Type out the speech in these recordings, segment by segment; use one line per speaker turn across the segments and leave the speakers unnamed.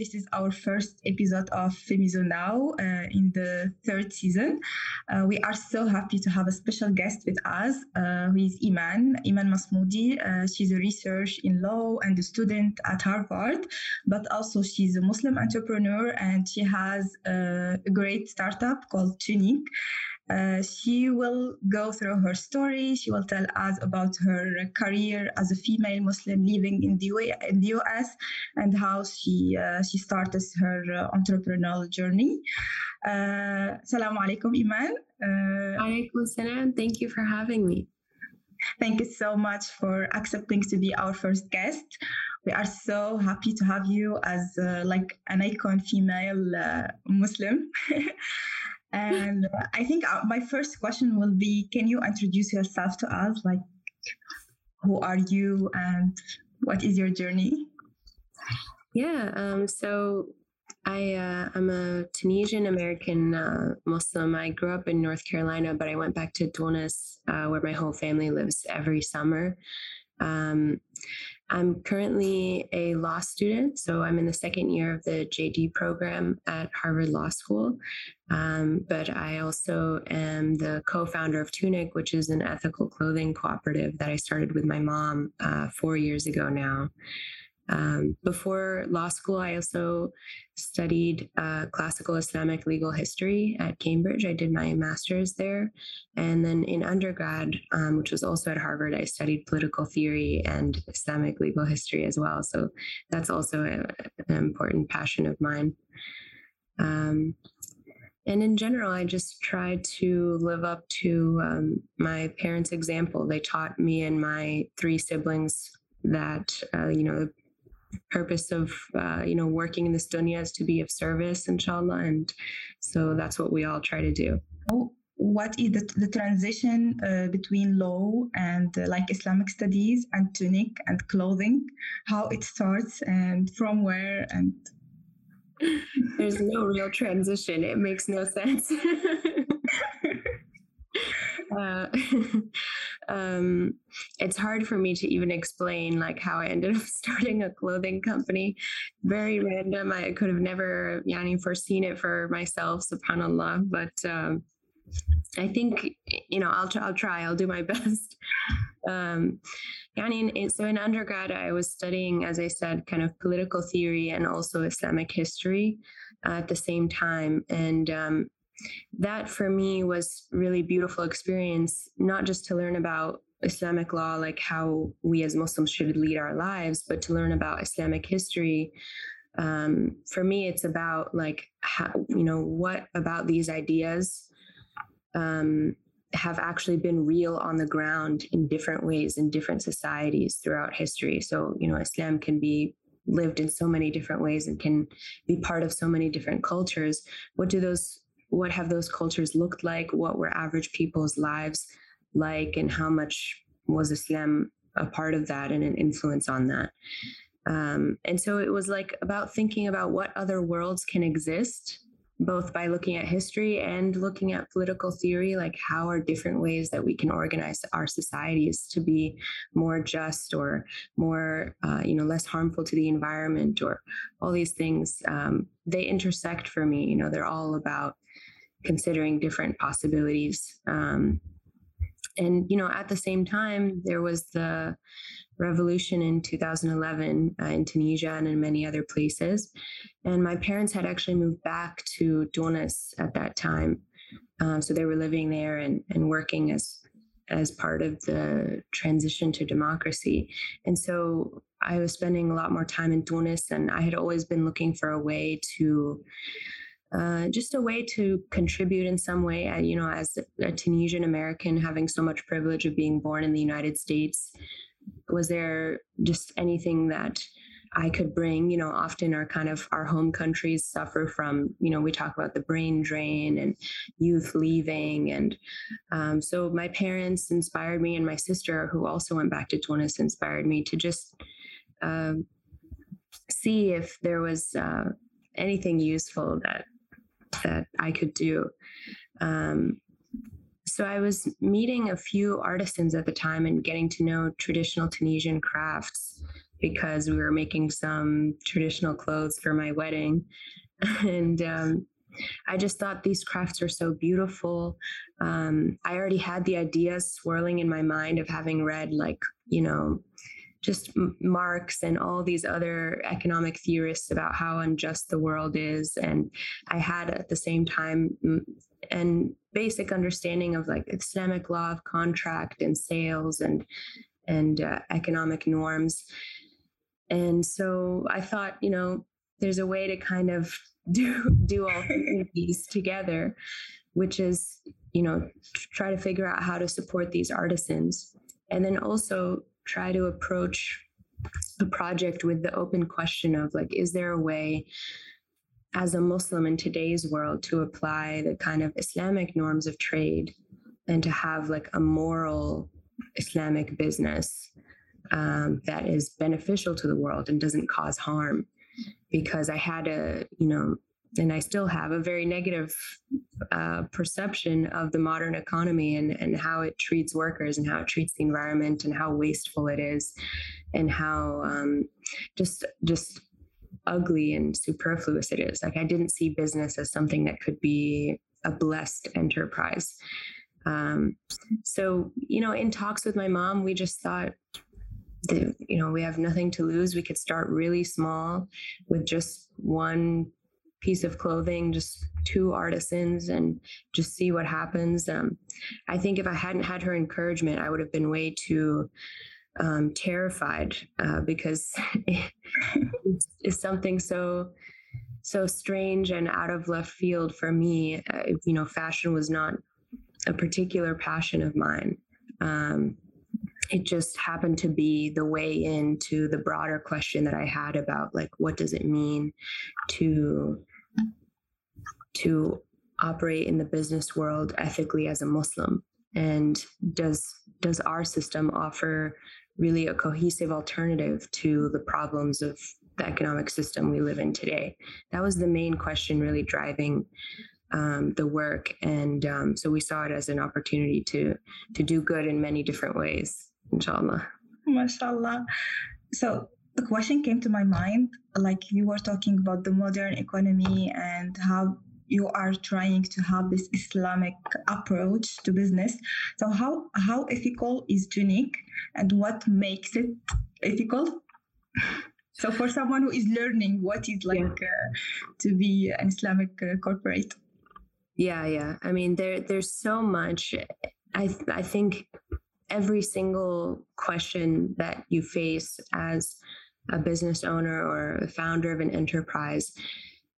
this is our first episode of Femizo Now uh, in the third season. Uh, we are so happy to have a special guest with us, uh, who is Iman, Iman Masmoudi. Uh, she's a research in law and a student at Harvard, but also she's a Muslim entrepreneur and she has a great startup called Tunique. Uh, she will go through her story. She will tell us about her career as a female Muslim living in the, U- in the US and how she uh, she started her uh, entrepreneurial journey. Uh, Assalamu alaikum, Iman.
Uh, alaikum salam. Thank you for having me.
Thank you so much for accepting to be our first guest. We are so happy to have you as uh, like an icon female uh, Muslim. And I think uh, my first question will be Can you introduce yourself to us? Like, who are you and what is your journey?
Yeah, um, so I uh, I'm a Tunisian American uh, Muslim. I grew up in North Carolina, but I went back to Tunis, uh, where my whole family lives every summer. Um, I'm currently a law student, so I'm in the second year of the JD program at Harvard Law School. Um, but I also am the co founder of Tunic, which is an ethical clothing cooperative that I started with my mom uh, four years ago now. Um, before law school, I also studied uh, classical Islamic legal history at Cambridge. I did my master's there. And then in undergrad, um, which was also at Harvard, I studied political theory and Islamic legal history as well. So that's also a, an important passion of mine. Um, and in general, I just tried to live up to um, my parents' example. They taught me and my three siblings that, uh, you know, purpose of uh, you know working in this dunya is to be of service inshallah and so that's what we all try to do.
What is the, the transition uh, between law and uh, like islamic studies and tunic and clothing how it starts and from where and
there's no real transition. It makes no sense. Uh, um, it's hard for me to even explain like how I ended up starting a clothing company. Very random. I could have never yani, foreseen it for myself, subhanAllah. But um, I think, you know, I'll, try, I'll try, I'll do my best. Um, yani, so in undergrad, I was studying, as I said, kind of political theory and also Islamic history at the same time. And um, that for me was really beautiful experience, not just to learn about Islamic law, like how we as Muslims should lead our lives, but to learn about Islamic history. Um, for me, it's about like how, you know, what about these ideas um, have actually been real on the ground in different ways in different societies throughout history. So, you know, Islam can be lived in so many different ways and can be part of so many different cultures. What do those what have those cultures looked like? What were average people's lives like? And how much was Islam a part of that and an influence on that? Um, and so it was like about thinking about what other worlds can exist, both by looking at history and looking at political theory, like how are different ways that we can organize our societies to be more just or more, uh, you know, less harmful to the environment or all these things. Um, they intersect for me. You know, they're all about considering different possibilities. Um, and you know, at the same time, there was the revolution in 2011 uh, in Tunisia and in many other places. And my parents had actually moved back to Tunis at that time, um, so they were living there and, and working as as part of the transition to democracy. And so I was spending a lot more time in Tunis, and I had always been looking for a way to uh, just a way to contribute in some way. You know, as a Tunisian American, having so much privilege of being born in the United States, was there just anything that I could bring? You know, often our kind of our home countries suffer from, you know, we talk about the brain drain and youth leaving, and um, so my parents inspired me, and my sister, who also went back to Tunis, inspired me to just. Uh, see if there was uh, anything useful that that I could do. Um, so I was meeting a few artisans at the time and getting to know traditional Tunisian crafts because we were making some traditional clothes for my wedding. and um, I just thought these crafts are so beautiful. Um, I already had the ideas swirling in my mind of having read, like, you know, just Marx and all these other economic theorists about how unjust the world is. And I had at the same time and basic understanding of like Islamic law of contract and sales and and uh, economic norms. And so I thought, you know, there's a way to kind of do do all these together, which is, you know, try to figure out how to support these artisans, and then also try to approach a project with the open question of like, is there a way as a Muslim in today's world to apply the kind of Islamic norms of trade and to have like a moral Islamic business um, that is beneficial to the world and doesn't cause harm. Because I had a, you know, and I still have a very negative uh, perception of the modern economy and, and how it treats workers and how it treats the environment and how wasteful it is and how um, just just ugly and superfluous it is. Like I didn't see business as something that could be a blessed enterprise. Um, so, you know, in talks with my mom, we just thought, that, you know, we have nothing to lose. We could start really small with just one piece of clothing, just two artisans, and just see what happens. Um, I think if I hadn't had her encouragement, I would have been way too um, terrified uh, because it's something so so strange and out of left field for me. Uh, you know, fashion was not a particular passion of mine. Um, it just happened to be the way into the broader question that I had about like what does it mean to to operate in the business world ethically as a Muslim and does does our system offer really a cohesive alternative to the problems of the economic system we live in today that was the main question really driving um, the work, and um, so we saw it as an opportunity to to do good in many different ways. Inshallah.
Mashallah. So the question came to my mind, like you were talking about the modern economy and how you are trying to have this Islamic approach to business. So how how ethical is Tunique and what makes it ethical? So for someone who is learning what is like yeah. uh, to be an Islamic uh, corporate.
Yeah, yeah. I mean, there there's so much. I I think every single question that you face as a business owner or a founder of an enterprise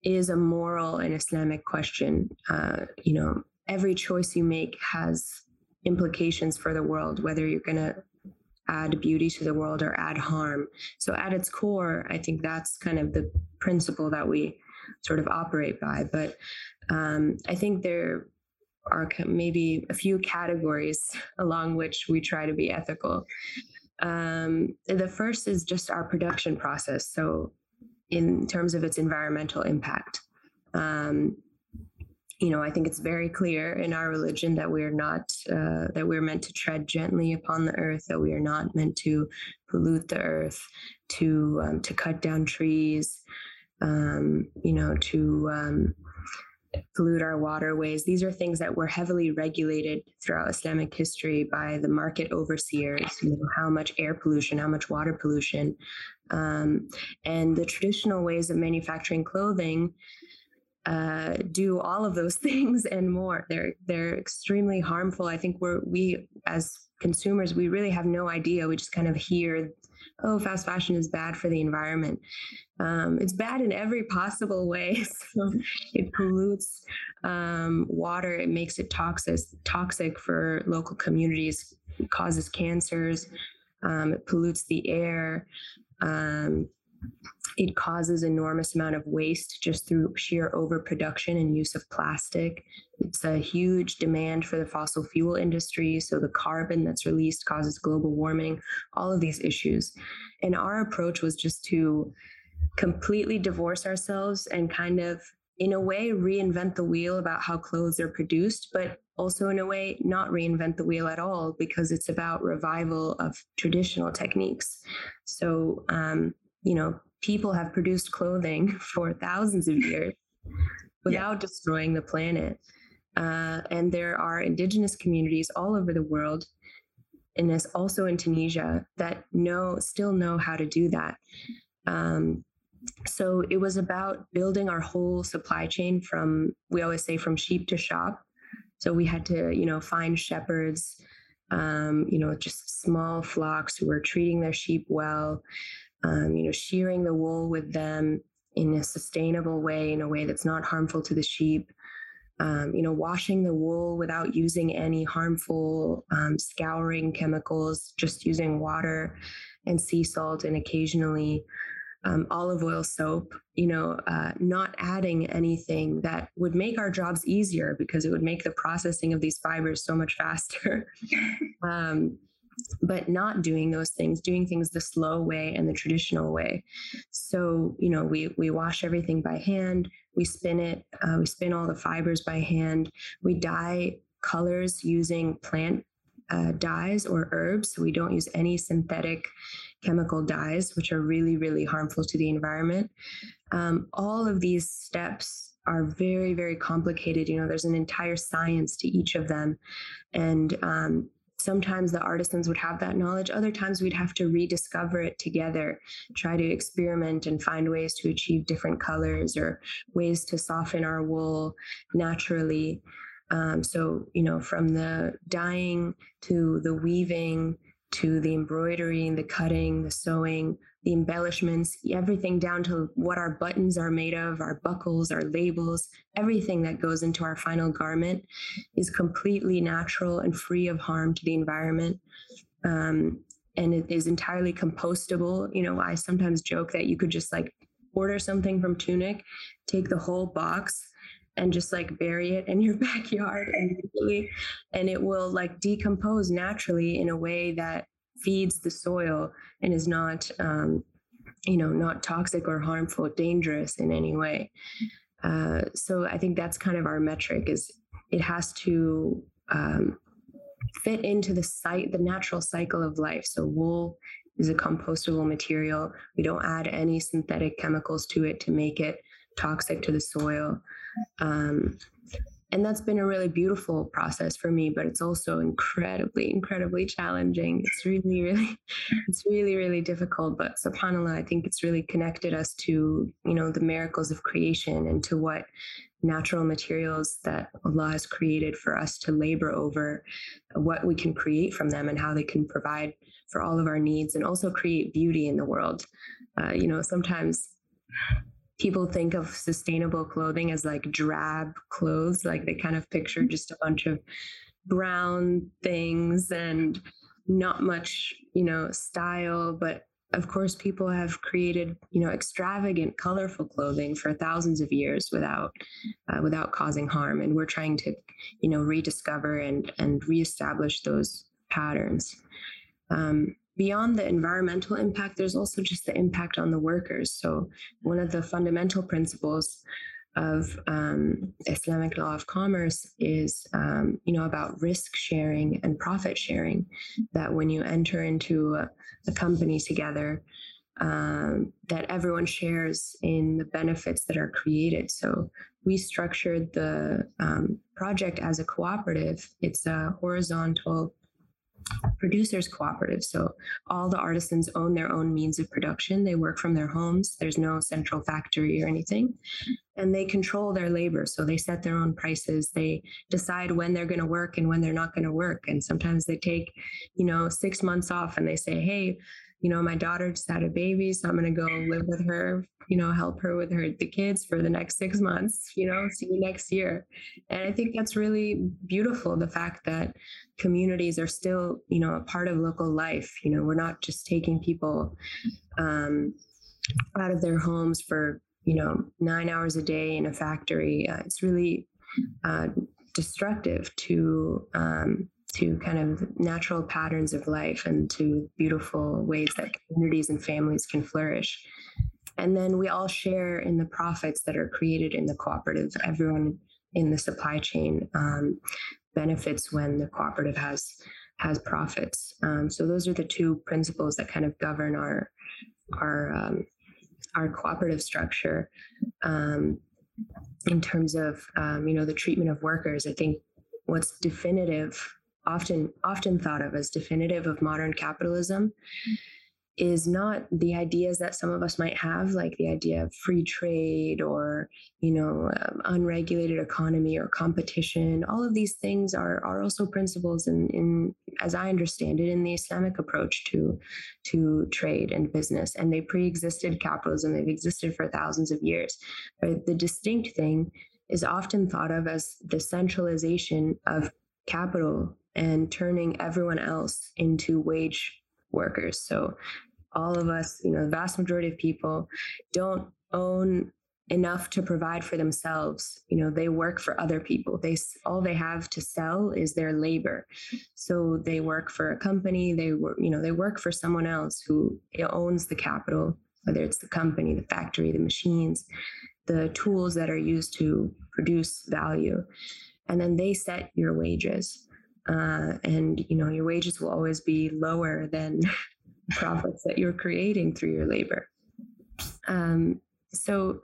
is a moral and Islamic question. Uh, you know, every choice you make has implications for the world, whether you're going to add beauty to the world or add harm. So, at its core, I think that's kind of the principle that we sort of operate by. But um, I think there are maybe a few categories along which we try to be ethical. Um, the first is just our production process. So, in terms of its environmental impact, um, you know, I think it's very clear in our religion that we are not uh, that we're meant to tread gently upon the earth, that we are not meant to pollute the earth, to um, to cut down trees, um, you know, to um, pollute our waterways. These are things that were heavily regulated throughout Islamic history by the market overseers, you know, how much air pollution, how much water pollution. Um, and the traditional ways of manufacturing clothing uh, do all of those things and more. They're they're extremely harmful. I think we're we as consumers we really have no idea. We just kind of hear oh, fast fashion is bad for the environment. Um, it's bad in every possible way. So it pollutes um, water, it makes it toxic, toxic for local communities, it causes cancers, um, it pollutes the air. Um, it causes enormous amount of waste just through sheer overproduction and use of plastic. It's a huge demand for the fossil fuel industry. So the carbon that's released causes global warming, all of these issues. And our approach was just to completely divorce ourselves and kind of in a way reinvent the wheel about how clothes are produced, but also in a way not reinvent the wheel at all because it's about revival of traditional techniques. So, um, you know, people have produced clothing for thousands of years without yeah. destroying the planet. Uh, and there are indigenous communities all over the world and it's also in Tunisia that know still know how to do that. Um, so it was about building our whole supply chain from we always say from sheep to shop. So we had to you know find shepherds, um, you know just small flocks who were treating their sheep well, um, you know shearing the wool with them in a sustainable way in a way that's not harmful to the sheep um, you know, washing the wool without using any harmful um, scouring chemicals, just using water and sea salt and occasionally um, olive oil soap, you know, uh, not adding anything that would make our jobs easier because it would make the processing of these fibers so much faster. um, but not doing those things, doing things the slow way and the traditional way. So, you know, we we wash everything by hand, we spin it, uh, we spin all the fibers by hand, we dye colors using plant uh, dyes or herbs. So we don't use any synthetic chemical dyes, which are really, really harmful to the environment. Um, all of these steps are very, very complicated. You know, there's an entire science to each of them. And um, sometimes the artisans would have that knowledge other times we'd have to rediscover it together try to experiment and find ways to achieve different colors or ways to soften our wool naturally um, so you know from the dyeing to the weaving to the embroidery the cutting the sewing the embellishments, everything down to what our buttons are made of, our buckles, our labels, everything that goes into our final garment is completely natural and free of harm to the environment. Um, and it is entirely compostable. You know, I sometimes joke that you could just like order something from Tunic, take the whole box, and just like bury it in your backyard immediately, and it will like decompose naturally in a way that feeds the soil and is not um, you know not toxic or harmful dangerous in any way. Uh, so i think that's kind of our metric is it has to um, fit into the site the natural cycle of life. So wool is a compostable material. We don't add any synthetic chemicals to it to make it toxic to the soil um, and that's been a really beautiful process for me but it's also incredibly incredibly challenging. It's really really it's really really difficult but subhanallah i think it's really connected us to you know the miracles of creation and to what natural materials that allah has created for us to labor over what we can create from them and how they can provide for all of our needs and also create beauty in the world. Uh, you know sometimes people think of sustainable clothing as like drab clothes like they kind of picture just a bunch of brown things and not much you know style. But of course people have created you know extravagant colorful clothing for thousands of years without uh, without causing harm. And we're trying to you know rediscover and and reestablish those patterns. Um, beyond the environmental impact, there's also just the impact on the workers. So, one of the fundamental principles of um, Islamic law of commerce is, um, you know, about risk sharing and profit sharing. That when you enter into a, a company together, um, that everyone shares in the benefits that are created. So we structured the um, project as a cooperative. It's a horizontal producers cooperative. So all the artisans own their own means of production. They work from their homes. There's no central factory or anything. And they control their labor. So they set their own prices. They decide when they're going to work and when they're not going to work. And sometimes they take, you know, six months off and they say, hey, you know, my daughter just had a baby, so I'm going to go live with her, you know, help her with her the kids for the next 6 months, you know, see you next year. And I think that's really beautiful the fact that communities are still, you know, a part of local life. You know, we're not just taking people um, out of their homes for, you know, 9 hours a day in a factory. Uh, it's really uh, destructive to um, to kind of natural patterns of life and to beautiful ways that communities and families can flourish. and then we all share in the profits that are created in the cooperative. Everyone in the supply chain um, benefits when the cooperative has has profits. Um, so those are the two principles that kind of govern our our um, our cooperative structure. Um, in terms of um, you know the treatment of workers, I think what's definitive, often often thought of as definitive of modern capitalism, is not the ideas that some of us might have, like the idea of free trade or, you know, um, unregulated economy or competition. All of these things are, are also principles in, in, as I understand it, in the Islamic approach to, to trade and business. And they pre-existed capitalism. They've existed for thousands of years. But the distinct thing is often thought of as the centralization of capital and turning everyone else into wage workers. So all of us, you know, the vast majority of people don't own enough to provide for themselves. You know they work for other people. They all they have to sell is their labor. So they work for a company. They work you know they work for someone else who eh, owns the capital whether it's the company the factory the machines the tools that are used to produce value. And then they set your wages uh, and you know your wages will always be lower than profits that you're creating through your labor. Um, so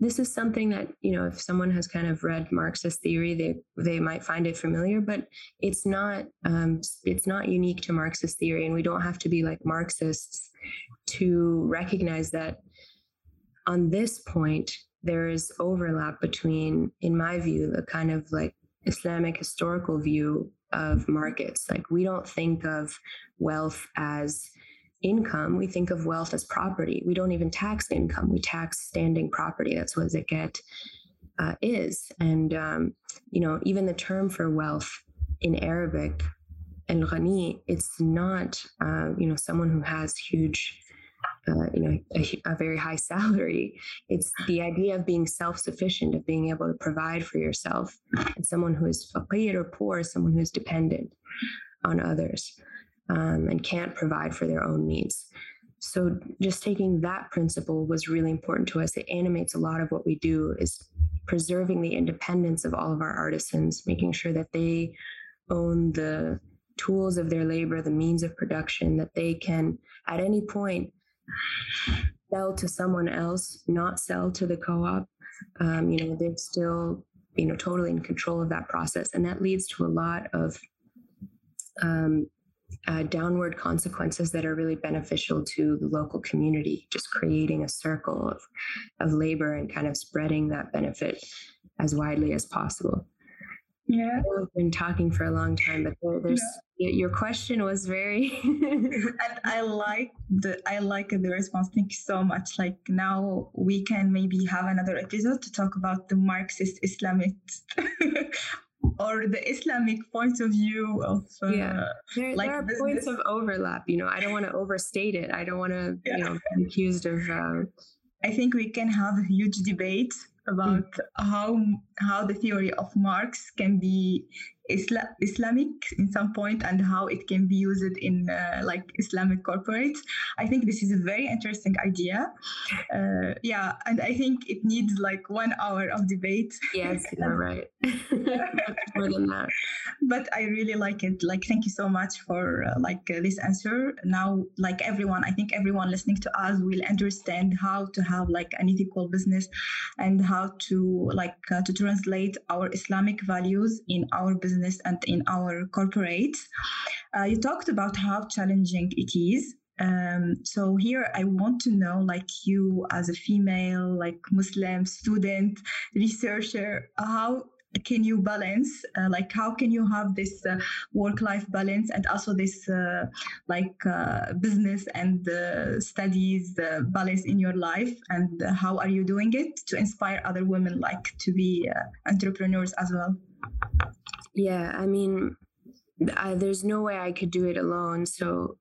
this is something that you know if someone has kind of read marxist theory they they might find it familiar but it's not um, it's not unique to marxist theory and we don't have to be like marxists to recognize that on this point there is overlap between in my view the kind of like islamic historical view of markets. Like we don't think of wealth as income. We think of wealth as property. We don't even tax income. We tax standing property. That's what zakat uh, is. And um, you know, even the term for wealth in Arabic, and ghani, it's not uh, you know someone who has huge uh, you know a, a, very high salary. It's the idea of being self-sufficient of being able to provide for yourself and someone who is faqir or poor is someone who is dependent on others um, and can't provide for their own needs. So just taking that principle was really important to us. It animates a lot of what we do is preserving the independence of all of our artisans making sure that they own the tools of their labor the means of production that they can at any point sell to someone else, not sell to the co-op. Um, you know, they're still, you know, totally in control of that process, and that leads to a lot of um, uh, downward consequences that are really beneficial to the local community. Just creating a circle of of labor and kind of spreading that benefit as widely as possible.
Yeah.
I've been talking for a long time, but there, there's yeah. your question was very
and I like the I like the response. Thank you so much. Like now we can maybe have another episode to talk about the Marxist Islamist or the Islamic point of view of
uh, yeah. There, like there are business. points of overlap. You know, I don't want to overstate it. I don't want to yeah. you know be accused of. Uh,
I think we can have a huge debate about how how the theory of Marx can be Isla- Islamic in some point and how it can be used in uh, like Islamic corporates. I think this is a very interesting idea. Uh, yeah, and I think it needs like one hour of debate.
Yes, you're right. More than that.
But I really like it. Like, thank you so much for uh, like uh, this answer. Now, like everyone, I think everyone listening to us will understand how to have like an ethical business and how to like uh, to translate our Islamic values in our business business and in our corporates. Uh, you talked about how challenging it is. Um, so here I want to know, like you as a female, like Muslim student, researcher, how can you balance uh, like how can you have this uh, work life balance and also this uh, like uh, business and studies uh, balance in your life and how are you doing it to inspire other women like to be uh, entrepreneurs as well
yeah, I mean, I, there's no way I could do it alone. So,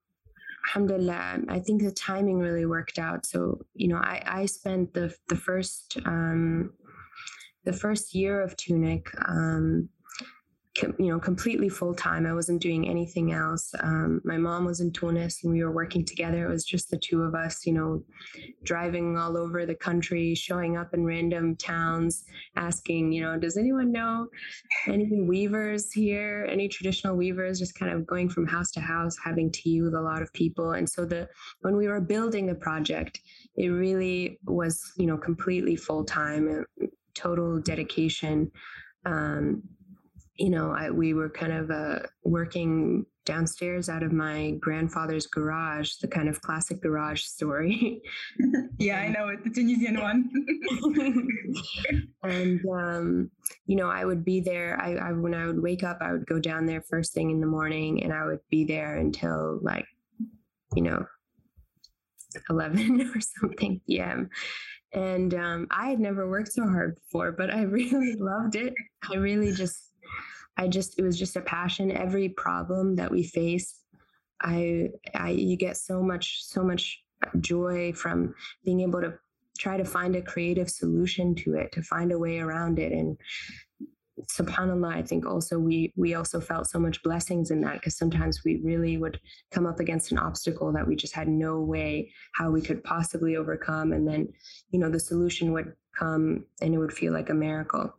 alhamdulillah, I think the timing really worked out. So, you know, I, I spent the, the first, um, the first year of Tunic, um, you know completely full time i wasn't doing anything else. Um, my mom was in tunis and we were working together. It was just the two of us you know driving all over the country showing up in random towns asking you know does anyone know any weavers here? Any traditional weavers? Just kind of going from house to house having tea with a lot of people. And so the when we were building the project it really was you know completely full time total dedication um, you know, I, we were kind of uh, working downstairs out of my grandfather's garage, the kind of classic garage story.
yeah, I know it, the Tunisian one.
and um, you know, I would be there. I, I when I would wake up, I would go down there first thing in the morning, and I would be there until like, you know, eleven or something p.m. And um, I had never worked so hard before, but I really loved it. I really just I just it was just a passion. Every problem that we face, I I you get so much so much joy from being able to try to find a creative solution to it, to find a way around it. And subhanallah i think also we we also felt so much blessings in that because sometimes we really would come up against an obstacle that we just had no way how we could possibly overcome and then you know the solution would come and it would feel like a miracle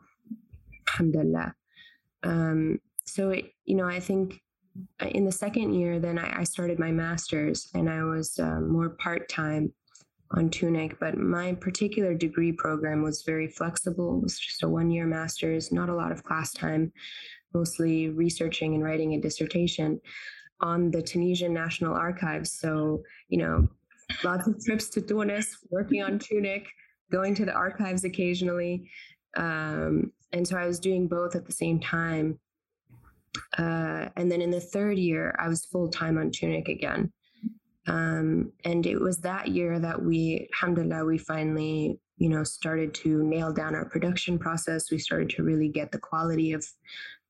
alhamdulillah um, so, it, you know, I think uh, in the second year, then I, I started my master's and I was um, more part time on Tunic, but my particular degree program was very flexible. It was just a one year master's, not a lot of class time, mostly researching and writing a dissertation on the Tunisian National Archives. So, you know, lots of trips to Tunis, working on Tunic, going to the archives occasionally. Um, and so I was doing both at the same time. Uh, and then in the third year, I was full time on Tunic again. Um, and it was that year that we, alhamdulillah, we finally, you know, started to nail down our production process. We started to really get the quality of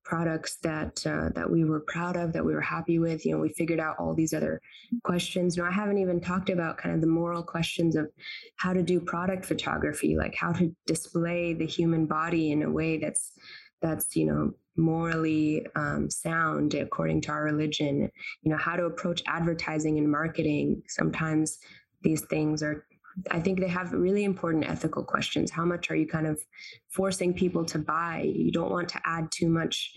products that uh, that we were proud of, that we were happy with. You know, we figured out all these other questions. You know, I haven't even talked about kind of the moral questions of how to do product photography, like how to display the human body in a way that's that's you know morally um, sound according to our religion. You know, how to approach advertising and marketing. Sometimes these things are I think they have really important ethical questions. How much are you kind of forcing people to buy? You don't want to add too much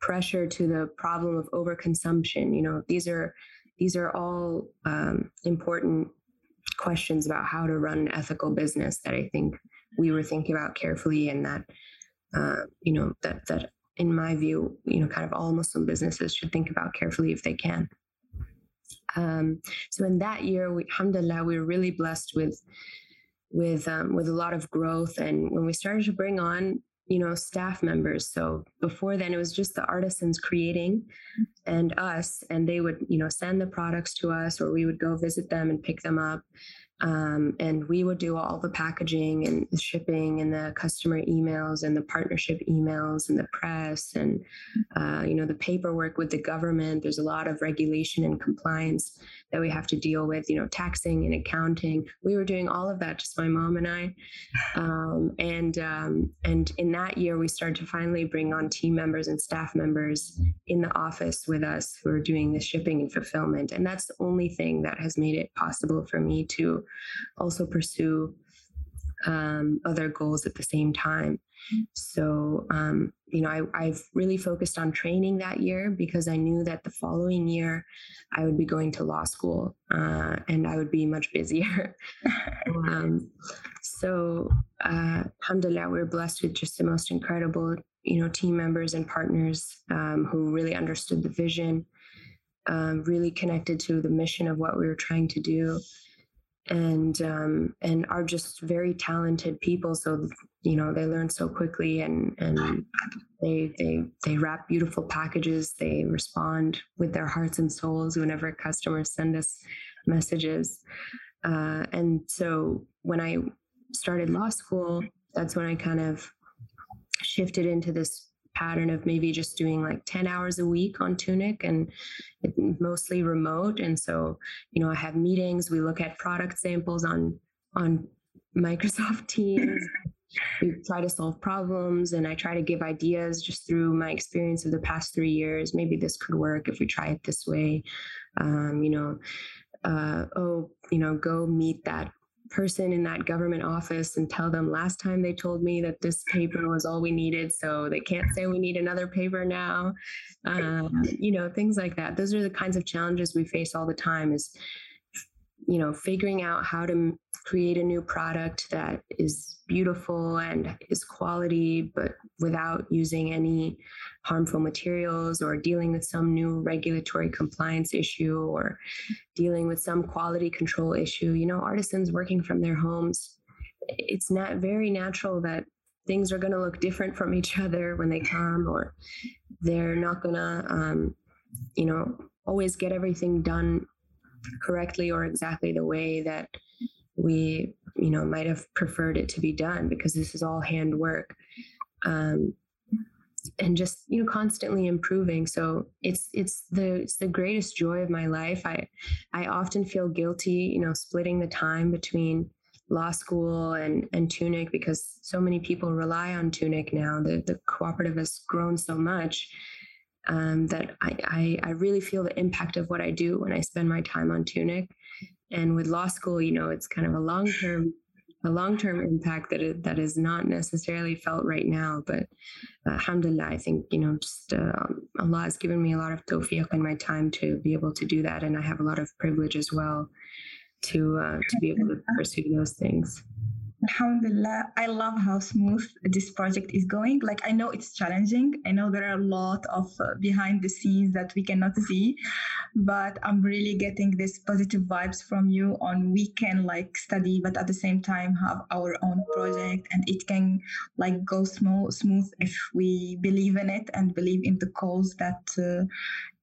pressure to the problem of overconsumption. You know, these are these are all um, important questions about how to run an ethical business that I think we were thinking about carefully, and that uh, you know that that in my view, you know, kind of all Muslim businesses should think about carefully if they can. Um, so in that year, we, alhamdulillah, we were really blessed with with um, with a lot of growth. And when we started to bring on, you know, staff members. So before then, it was just the artisans creating and us, and they would, you know, send the products to us, or we would go visit them and pick them up. Um, and we would do all the packaging and the shipping and the customer emails and the partnership emails and the press and uh, you know the paperwork with the government. There's a lot of regulation and compliance that we have to deal with you know taxing and accounting. We were doing all of that just my mom and i. Um, and um, and in that year we started to finally bring on team members and staff members in the office with us who are doing the shipping and fulfillment. And that's the only thing that has made it possible for me to also pursue um, other goals at the same time. So, um, you know, I, have really focused on training that year because I knew that the following year I would be going to law school uh, and I would be much busier. um, so, uh, alhamdulillah, we we're blessed with just the most incredible, you know, team members and partners um, who really understood the vision, um, really connected to the mission of what we were trying to do and um, and are just very talented people. So you know they learn so quickly, and and they they they wrap beautiful packages. They respond with their hearts and souls whenever customers send us messages. Uh, and so when I started law school, that's when I kind of shifted into this pattern of maybe just doing like 10 hours a week on Tunic and mostly remote. And so, you know, I have meetings, we look at product samples on on Microsoft Teams, we try to solve problems and I try to give ideas just through my experience of the past three years. Maybe this could work if we try it this way. Um, you know, uh, oh, you know, go meet that person in that government office and tell them last time they told me that this paper was all we needed so they can't say we need another paper now. Um, you know things like that. Those are the kinds of challenges we face all the time is you know figuring out how to create a new product that is beautiful and is quality but without using any harmful materials or dealing with some new regulatory compliance issue or dealing with some quality control issue. You know artisans working from their homes it's not very natural that things are going to look different from each other when they come or they're not going to um, you know always get everything done correctly or exactly the way that we you know might have preferred it to be done because this is all hand work um, and just you know constantly improving. So it's it's the it's the greatest joy of my life. I i often feel guilty you know splitting the time between law school and and tunic because so many people rely on tunic now. The the cooperative has grown so much um, that I, I, I really feel the impact of what I do when I spend my time on Tunic. And with law school, you know, it's kind of a long term a long term impact that it, that is not necessarily felt right now. But uh, alhamdulillah, I think, you know, just uh, Allah has given me a lot of tawfiq in my time to be able to do that. And I have a lot of privilege as well to uh, to be able to pursue those things.
Alhamdulillah, I love how smooth this project is going. Like, I know it's challenging. I know there are a lot of uh, behind the scenes that we cannot see, but I'm really getting this positive vibes from you on we can like study, but at the same time have our own project and it can like go smooth, smooth if we believe in it and believe in the cause that uh,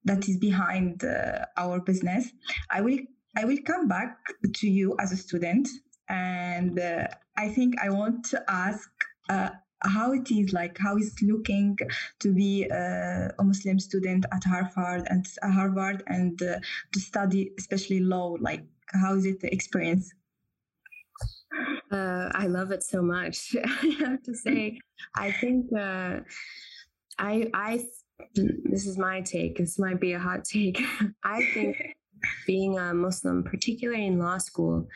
that is behind uh, our business. I will I will come back to you as a student and uh, I think I want to ask uh, how it is like how is it looking to be uh, a Muslim student at Harvard and uh, Harvard and uh, to study especially law. Like how is it the experience?
Uh, I love it so much. I have to say, I think uh, I I this is my take. This might be a hot take. I think being a Muslim, particularly in law school,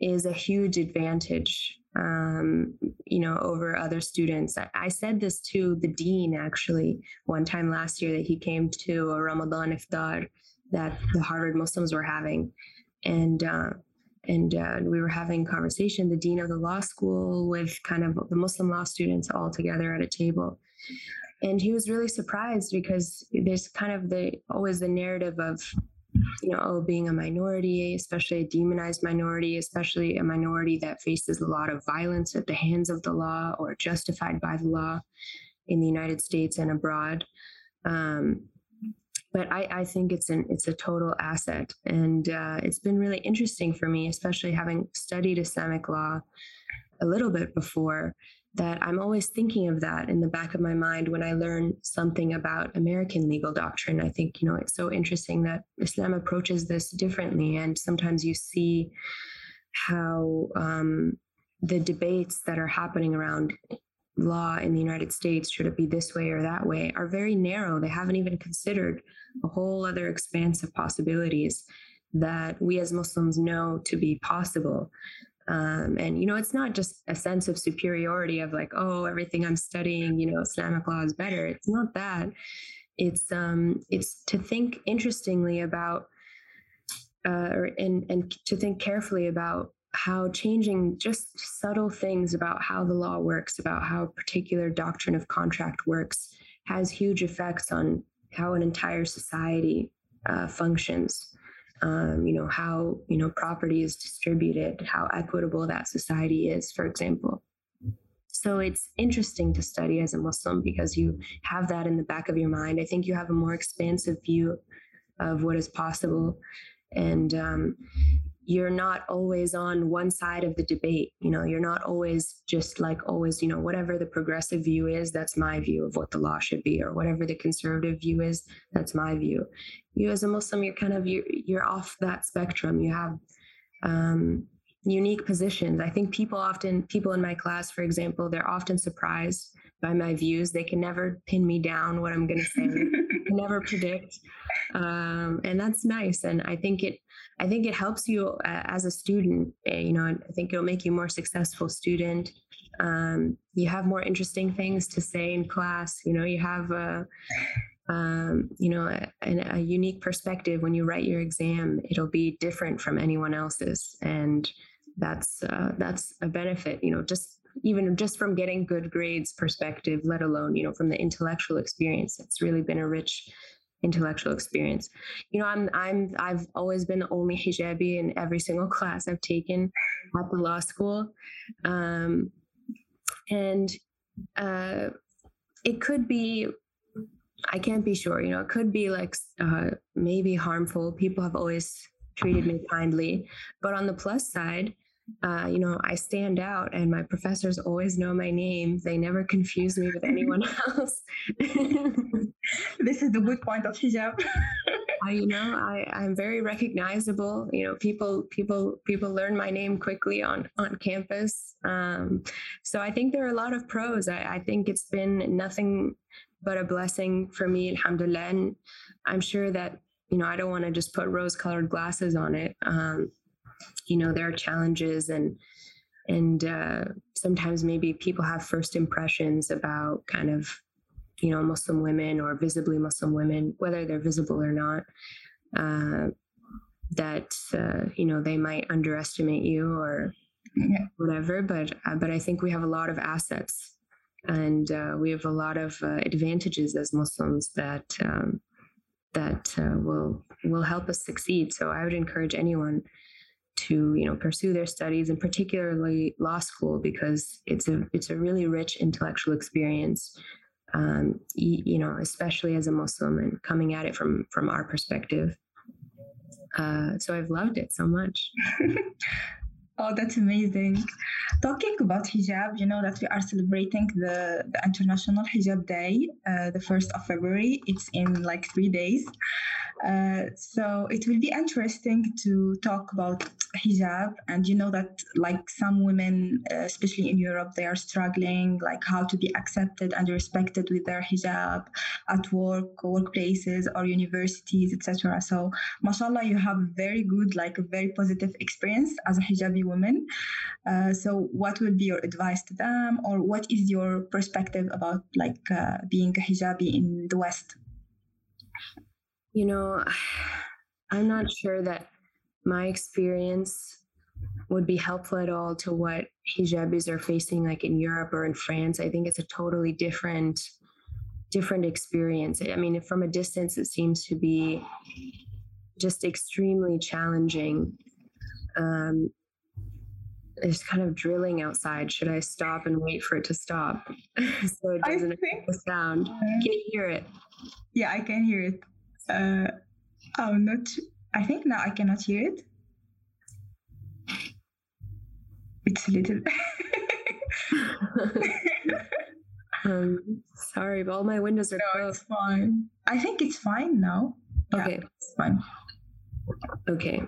is a huge advantage um, you know, over other students. I, said this to the dean actually one time last year that he came to a Ramadan iftar that the Harvard Muslims were having, and uh, and uh, we were having conversation. The dean of the law school with kind of the Muslim law students all together at a table, and he was really surprised because there's kind of the always the narrative of you know, oh, being a minority, especially a demonized minority, especially a minority that faces a lot of violence at the hands of the law or justified by the law in the United States and abroad. Um, but I, I, think it's an it's a total asset, and uh, it's been really interesting for me, especially having studied Islamic law a little bit before that I'm always thinking of that in the back of my mind when I learn something about American legal doctrine. I think, you know, it's so interesting that Islam approaches this differently. And sometimes you see how um, the debates that are happening around law in the United States, should it be this way or that way, are very narrow. They haven't even considered a whole other expanse of possibilities that we as Muslims know to be possible. Um, and you know, it's not just a sense of superiority of like, oh, everything I'm studying, you know, Islamic law is better. It's not that. It's um, it's to think interestingly about, uh, or, and and to think carefully about how changing just subtle things about how the law works, about how a particular doctrine of contract works, has huge effects on how an entire society uh, functions um, you know how you know property is distributed how equitable that society is for example. So it's interesting to study as a muslim because you have that in the back of your mind. I think you have a more expansive view of what is possible. And um, you're not always on one side of the debate you know you're not always just like always you know whatever the progressive view is that's my view of what the law should be or whatever the conservative view is that's my view you as a muslim you're kind of you're, you're off that spectrum you have um, unique positions. I think people often, people in my class, for example, they're often surprised by my views. They can never pin me down what I'm going to say. never predict, um, and that's nice. And I think it, I think it helps you uh, as a student. Uh, you know, I think it'll make you a more successful student. Um, you have more interesting things to say in class. You know, you have a, um, you know, a, a, unique perspective when you write your exam. It'll be different from anyone else's, and that's uh, that's a benefit. You know, just even just from getting good grades perspective, let alone you know from the intellectual experience. It's really been a rich intellectual experience. You know, I'm I'm I've always been the only hijabi in every single class I've taken at the law school, um, and uh, it could be I can't be sure. You know, it could be like uh, maybe harmful. People have always treated me kindly, but on the plus side, uh, you know, I stand out, and my professors always know my name. They never confuse me with anyone else.
this is the good point of hijab.
I, you know, I, I'm very recognizable. You know, people, people, people learn my name quickly on on campus. Um, so I think there are a lot of pros. I, I think it's been nothing but a blessing for me, alhamdulillah. And I'm sure that, you know, I don't want to just put rose colored glasses on it. Um, you know, there are challenges and, and uh, sometimes maybe people have first impressions about kind of, you know, Muslim women or visibly Muslim women, whether they're visible or not. Uh, that uh, you know they might underestimate you or yeah. whatever but uh, but i think we have a lot of assets and uh, we have a lot of uh, advantages as Muslims that um, that uh, will will help us succeed. So I would encourage anyone to you know pursue their studies and particularly law school because it's a it's a really rich intellectual experience. Um, you, know, especially as a Muslim and coming at it from from our perspective. Uh, so I've loved it so much.
Oh, that's amazing. Talking about hijab, you know that we are celebrating the, the International Hijab Day, uh, the 1st of February. It's in like three days. Uh, so it will be interesting to talk about hijab and you know that like some women uh, especially in europe they are struggling like how to be accepted and respected with their hijab at work workplaces or universities etc so mashallah you have very good like a very positive experience as a hijabi woman. Uh, so what would be your advice to them or what is your perspective about like uh, being a hijabi in the west?
You know, I'm not sure that my experience would be helpful at all to what hijabis are facing like in Europe or in France. I think it's a totally different different experience. I mean, from a distance it seems to be just extremely challenging. Um, there's kind of drilling outside. Should I stop and wait for it to stop so it doesn't make a sound? Can you hear it?
Yeah, I can hear it. Uh, I'm not. I think now I cannot hear it. It's a little.
um, sorry, but all my windows are
no, closed. It's fine. I think it's fine now.
Okay,
yeah, it's fine.
Okay.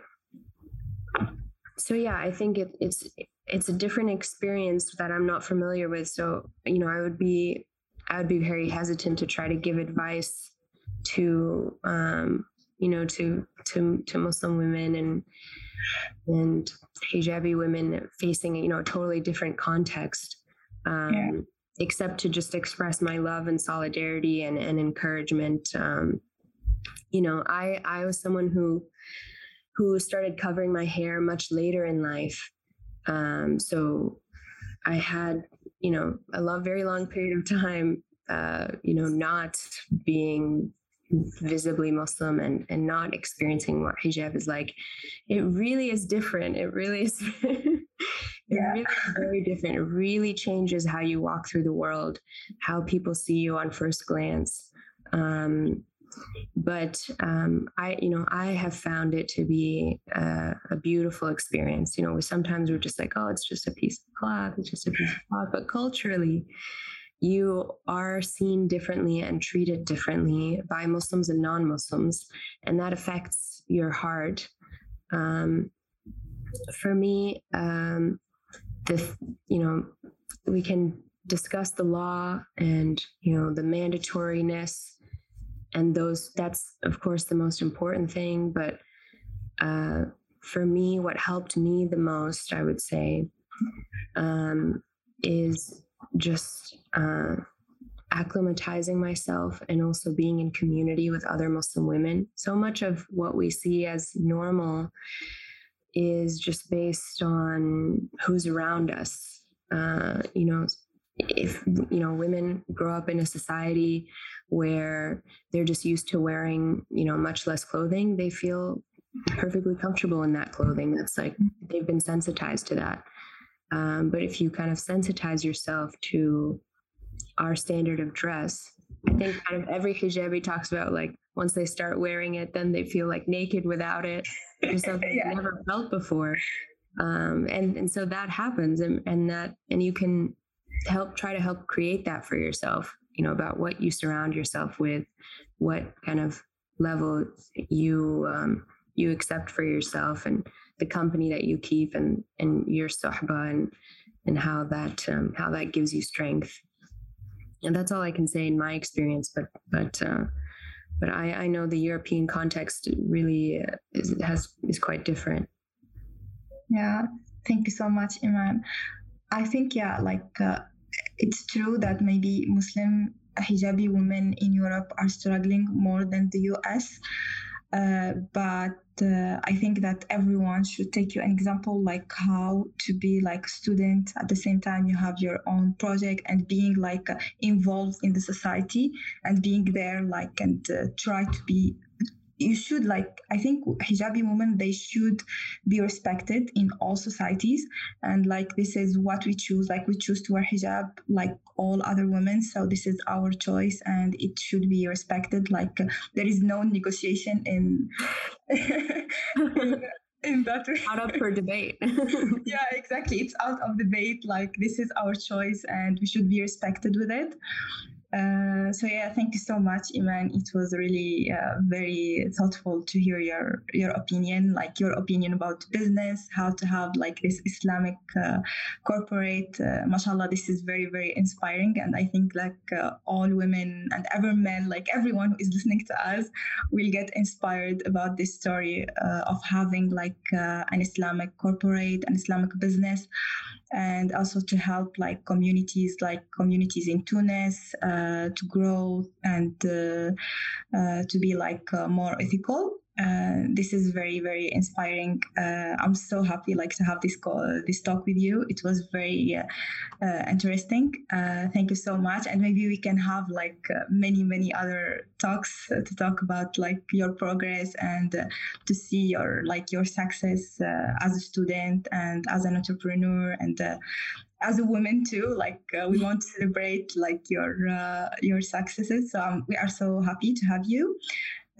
So yeah, I think it, it's it's a different experience that I'm not familiar with. So you know, I would be I would be very hesitant to try to give advice to um, you know to to to Muslim women and and hijabi women facing you know a totally different context um, yeah. except to just express my love and solidarity and, and encouragement um, you know i i was someone who who started covering my hair much later in life um, so i had you know a long very long period of time uh, you know not being visibly Muslim and, and not experiencing what hijab is like, it really is different. It really is. it yeah. really is very different. It really changes how you walk through the world, how people see you on first glance. Um, but um, I, you know, I have found it to be a, a, beautiful experience. You know, sometimes we're just like, oh, it's just a piece of cloth, it's just a piece of cloth. But culturally, you are seen differently and treated differently by Muslims and non Muslims, and that affects your heart. Um, for me, um, the you know we can discuss the law and you know the mandatoriness and those that's of course the most important thing but uh, for me what helped me the most i would say um, is just uh, acclimatizing myself and also being in community with other muslim women. So much of what we see as normal is just based on who's around us. Uh, you know if you know women grow up in a society where they're just used to wearing you know much less clothing they feel perfectly comfortable in that clothing. That's like they've been sensitized to that um, but if you kind of sensitize yourself to our standard of dress i think kind of every hijabi talks about like once they start wearing it then they feel like naked without it it's something yeah. they've never felt before um, and and so that happens and, and that and you can help try to help create that for yourself you know about what you surround yourself with what kind of level you um, you accept for yourself and the company that you keep and and your sohba and and how that um, how that gives you strength. And that's all I can say in my experience but but uh, but I, I know the European context really uh, is, has is quite different.
Yeah. Thank you so much Iman I think yeah like uh, it's true that maybe Muslim hijabi women in Europe are struggling more than the US. Uh, but uh, I think that everyone should take you an example like how to be like student. At the same time you have your own project and being like uh, involved in the society and being there like and uh, try to be you should like i think hijabi women they should be respected in all societies. And like this is what we choose like we choose to wear hijab like all other women. So this is our choice and it should be respected. Like uh, there is no negotiation in in, in that
out of for debate.
Yeah exactly. It's out of debate. Like this is our choice and we should be respected with it uh, so yeah, thank you so much, Iman. It was really uh, very thoughtful to hear your your opinion, like your opinion about business, how to have like this Islamic uh, corporate. Uh, mashallah, this is very very inspiring, and I think like uh, all women and ever men, like everyone who is listening to us, will get inspired about this story of having like an Islamic corporate, an Islamic business and also to help like communities like communities in Tunis uh, to grow and uh, uh, to be like uh, more ethical this is very very inspiring. Uh, i'm so happy like to have this call this talk with you. It was very uh, uh interesting. Uh, thank you so much. And maybe we can have like uh, many many other talks to talk about like your progress and to see your like your success as a student and as an entrepreneur and as a woman too. Like uh, we want to celebrate like your uh, your successes. So um, we are so happy to have you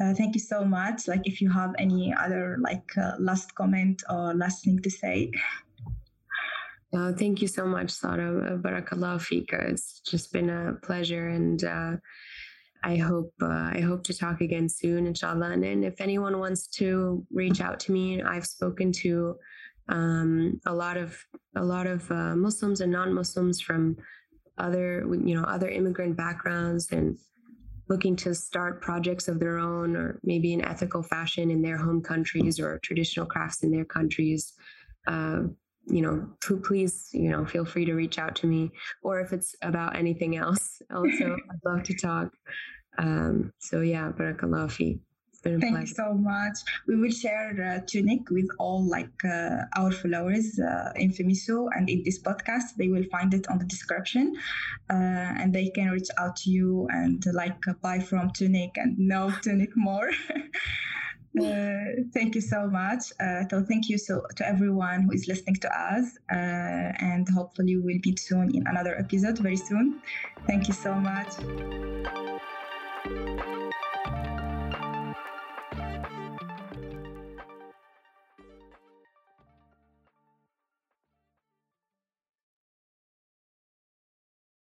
uh, thank you so much. Like, if you have any other like uh, last comment or last thing to say.
Uh, thank you so much, Sara. Barakallah fika. It's just been a pleasure, and uh, I hope uh, I hope to talk again soon, inshallah. And, and if anyone wants to reach out to me, I've spoken to um, a lot of a lot of uh, Muslims and non-Muslims from other you know other immigrant backgrounds and looking to start projects of their own or maybe in ethical fashion in their home countries or traditional crafts in their countries uh, you know please you know feel free to reach out to me. Or if it's about anything else also i'd love to talk. Um, so yeah barakallah
a Thank pleasure. you so much. We will share uh, Tunic with all like uh, our followers uh, in FEMYSO and in this podcast. They will find it on the description uh, and they can reach out to you and like buy from Tunic and know Tunic more. Uh, thank you so much. Uh, so thank you so to everyone who is listening to us, uh, and hopefully we'll meet soon in another episode very soon. Thank you so much.